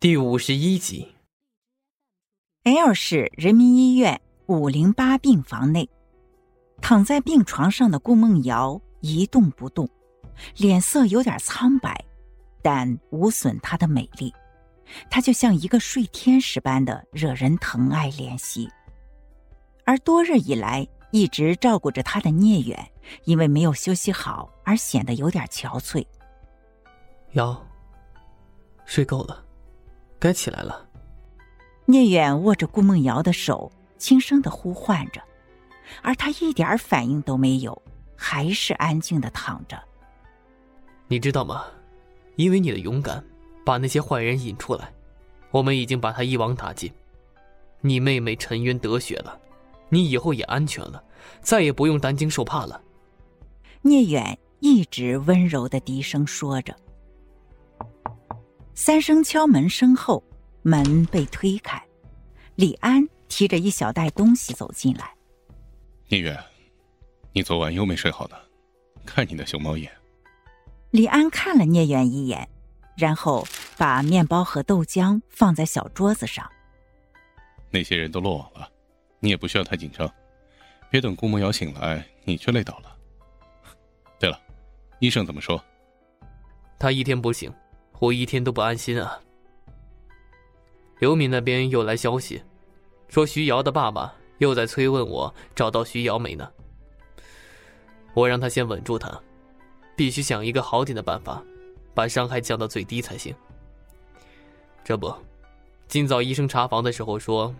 第五十一集。L 市人民医院五零八病房内，躺在病床上的顾梦瑶一动不动，脸色有点苍白，但无损她的美丽。她就像一个睡天使般的惹人疼爱怜惜。而多日以来一直照顾着她的聂远，因为没有休息好而显得有点憔悴。瑶，睡够了。该起来了。聂远握着顾梦瑶的手，轻声的呼唤着，而他一点反应都没有，还是安静的躺着。你知道吗？因为你的勇敢，把那些坏人引出来，我们已经把他一网打尽。你妹妹沉冤得雪了，你以后也安全了，再也不用担惊受怕了。聂远一直温柔的低声说着。三声敲门声后，门被推开，李安提着一小袋东西走进来。聂远，你昨晚又没睡好呢，看你的熊猫眼。李安看了聂远一眼，然后把面包和豆浆放在小桌子上。那些人都落网了，你也不需要太紧张，别等顾梦瑶醒来，你却累倒了。对了，医生怎么说？他一天不醒。我一天都不安心啊！刘敏那边又来消息，说徐瑶的爸爸又在催问我找到徐瑶没呢。我让他先稳住他，必须想一个好点的办法，把伤害降到最低才行。这不，今早医生查房的时候说，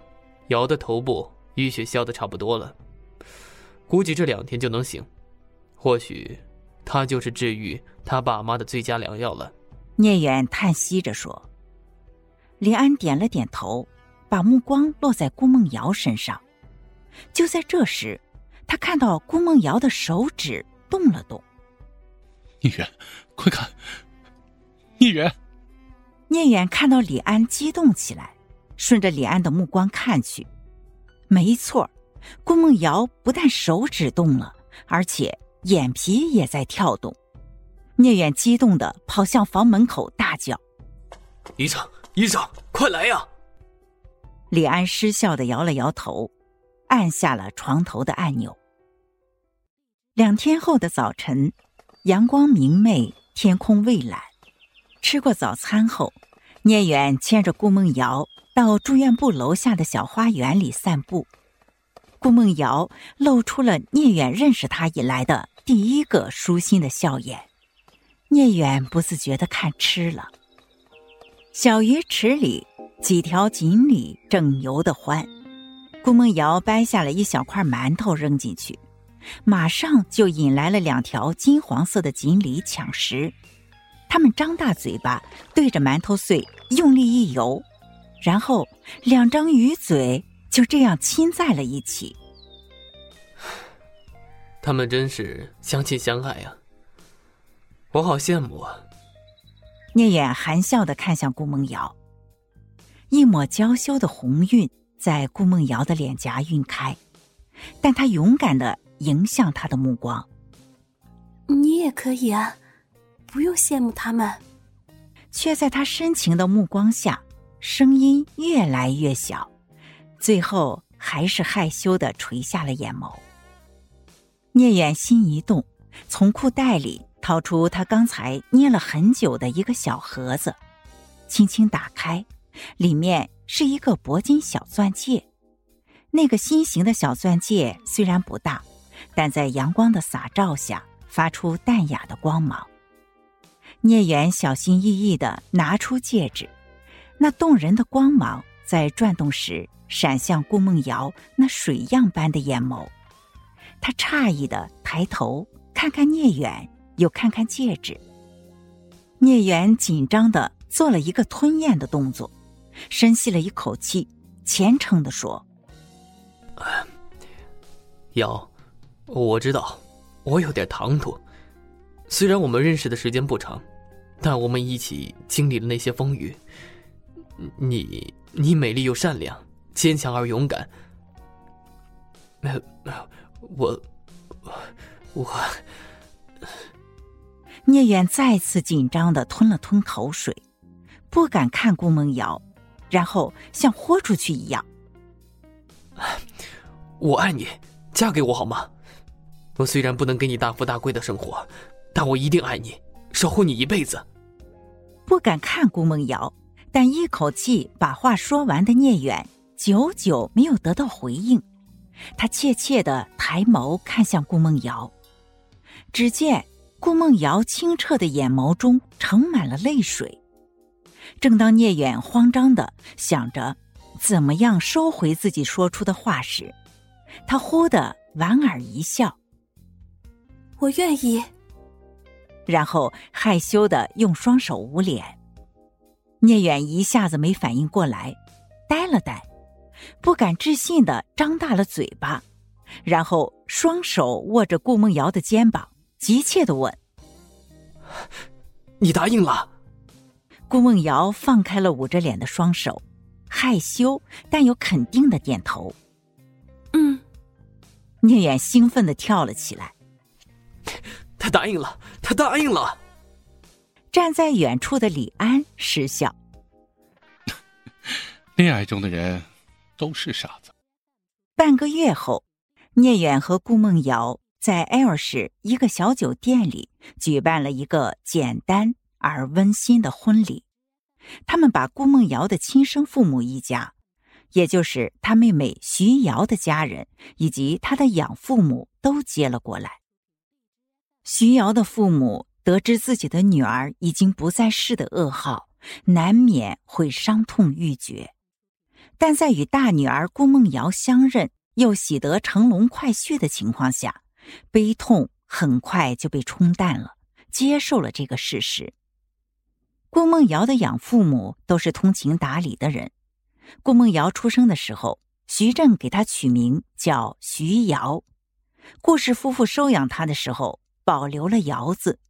瑶的头部淤血消的差不多了，估计这两天就能醒。或许，他就是治愈他爸妈的最佳良药了。聂远叹息着说：“李安点了点头，把目光落在顾梦瑶身上。就在这时，他看到顾梦瑶的手指动了动。聂远，快看！聂远！聂远看到李安激动起来，顺着李安的目光看去，没错，顾梦瑶不但手指动了，而且眼皮也在跳动。”聂远激动的跑向房门口，大叫：“医生，医生，快来呀！”李安失笑的摇了摇头，按下了床头的按钮。两天后的早晨，阳光明媚，天空蔚蓝。吃过早餐后，聂远牵着顾梦瑶到住院部楼下的小花园里散步。顾梦瑶露出了聂远认识他以来的第一个舒心的笑颜。聂远不自觉的看吃了。小鱼池里，几条锦鲤正游得欢。顾梦瑶掰下了一小块馒头扔进去，马上就引来了两条金黄色的锦鲤抢食。它们张大嘴巴对着馒头碎用力一游，然后两张鱼嘴就这样亲在了一起。他们真是相亲相爱呀！我好羡慕啊！聂远含笑的看向顾梦瑶，一抹娇羞的红晕在顾梦瑶的脸颊晕开，但她勇敢的迎向他的目光。你也可以啊，不用羡慕他们。却在他深情的目光下，声音越来越小，最后还是害羞的垂下了眼眸。聂远心一动，从裤袋里。掏出他刚才捏了很久的一个小盒子，轻轻打开，里面是一个铂金小钻戒。那个心形的小钻戒虽然不大，但在阳光的洒照下发出淡雅的光芒。聂远小心翼翼的拿出戒指，那动人的光芒在转动时闪向顾梦瑶那水样般的眼眸。他诧异的抬头看看聂远。又看看戒指，聂远紧张的做了一个吞咽的动作，深吸了一口气，虔诚的说：“瑶，我知道我有点唐突，虽然我们认识的时间不长，但我们一起经历了那些风雨。你，你美丽又善良，坚强而勇敢我。我，我。”聂远再次紧张的吞了吞口水，不敢看顾梦瑶，然后像豁出去一样：“我爱你，嫁给我好吗？我虽然不能给你大富大贵的生活，但我一定爱你，守护你一辈子。”不敢看顾梦瑶，但一口气把话说完的聂远，久久没有得到回应。他怯怯的抬眸看向顾梦瑶，只见顾梦瑶清澈的眼眸中盛满了泪水。正当聂远慌张的想着怎么样收回自己说出的话时，他忽的莞尔一笑：“我愿意。”然后害羞的用双手捂脸。聂远一下子没反应过来，呆了呆，不敢置信的张大了嘴巴，然后双手握着顾梦瑶的肩膀，急切的问：“你答应了？”顾梦瑶放开了捂着脸的双手，害羞但又肯定的点头：“嗯。”聂远兴奋的跳了起来。他答应了，他答应了。站在远处的李安失笑。恋爱中的人都是傻子。半个月后，聂远和顾梦瑶在 L 市一个小酒店里举办了一个简单而温馨的婚礼。他们把顾梦瑶的亲生父母一家，也就是他妹妹徐瑶的家人以及他的养父母都接了过来。徐瑶的父母得知自己的女儿已经不在世的噩耗，难免会伤痛欲绝。但在与大女儿顾梦瑶相认又喜得乘龙快婿的情况下，悲痛很快就被冲淡了，接受了这个事实。顾梦瑶的养父母都是通情达理的人。顾梦瑶出生的时候，徐振给她取名叫徐瑶。顾氏夫妇收养她的时候。保留了“瑶”字，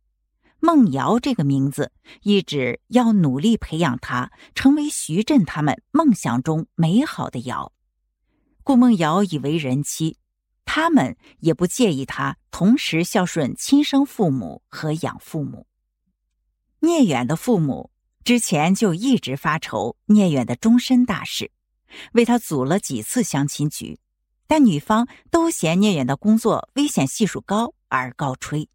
梦瑶这个名字一直要努力培养她成为徐振他们梦想中美好的瑶。顾梦瑶已为人妻，他们也不介意他同时孝顺亲生父母和养父母。聂远的父母之前就一直发愁聂远的终身大事，为他组了几次相亲局，但女方都嫌聂远的工作危险系数高。而告吹，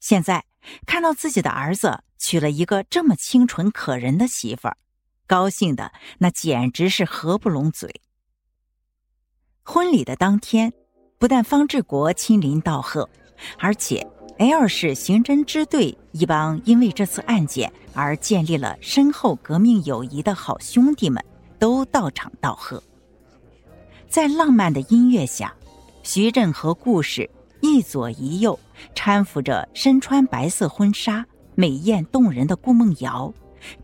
现在看到自己的儿子娶了一个这么清纯可人的媳妇儿，高兴的那简直是合不拢嘴。婚礼的当天，不但方志国亲临道贺，而且 L 市刑侦支队一帮因为这次案件而建立了深厚革命友谊的好兄弟们都到场道贺。在浪漫的音乐下，徐振和顾氏。一左一右搀扶着身穿白色婚纱、美艳动人的顾梦瑶，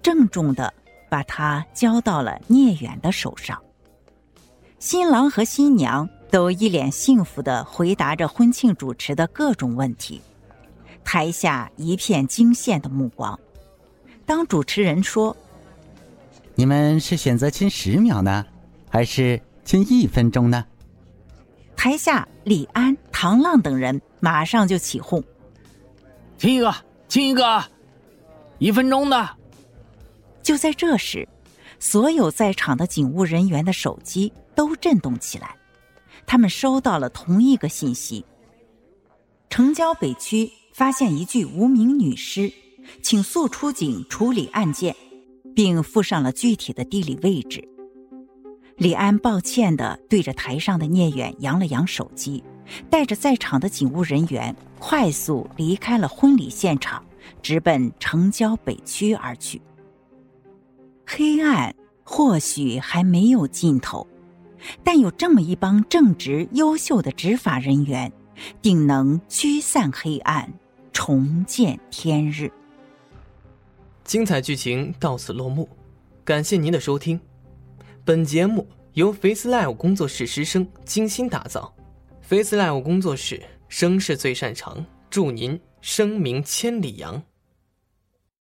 郑重的把她交到了聂远的手上。新郎和新娘都一脸幸福的回答着婚庆主持的各种问题，台下一片惊羡的目光。当主持人说：“你们是选择亲十秒呢，还是亲一分钟呢？”台下，李安、唐浪等人马上就起哄：“亲一个，亲一个，一分钟的。”就在这时，所有在场的警务人员的手机都震动起来，他们收到了同一个信息：城郊北区发现一具无名女尸，请速出警处理案件，并附上了具体的地理位置。李安抱歉的对着台上的聂远扬了扬手机，带着在场的警务人员快速离开了婚礼现场，直奔城郊北区而去。黑暗或许还没有尽头，但有这么一帮正直优秀的执法人员，定能驱散黑暗，重见天日。精彩剧情到此落幕，感谢您的收听。本节目由 Face Live 工作室师生精心打造，Face Live 工作室声势最擅长，祝您声名千里扬。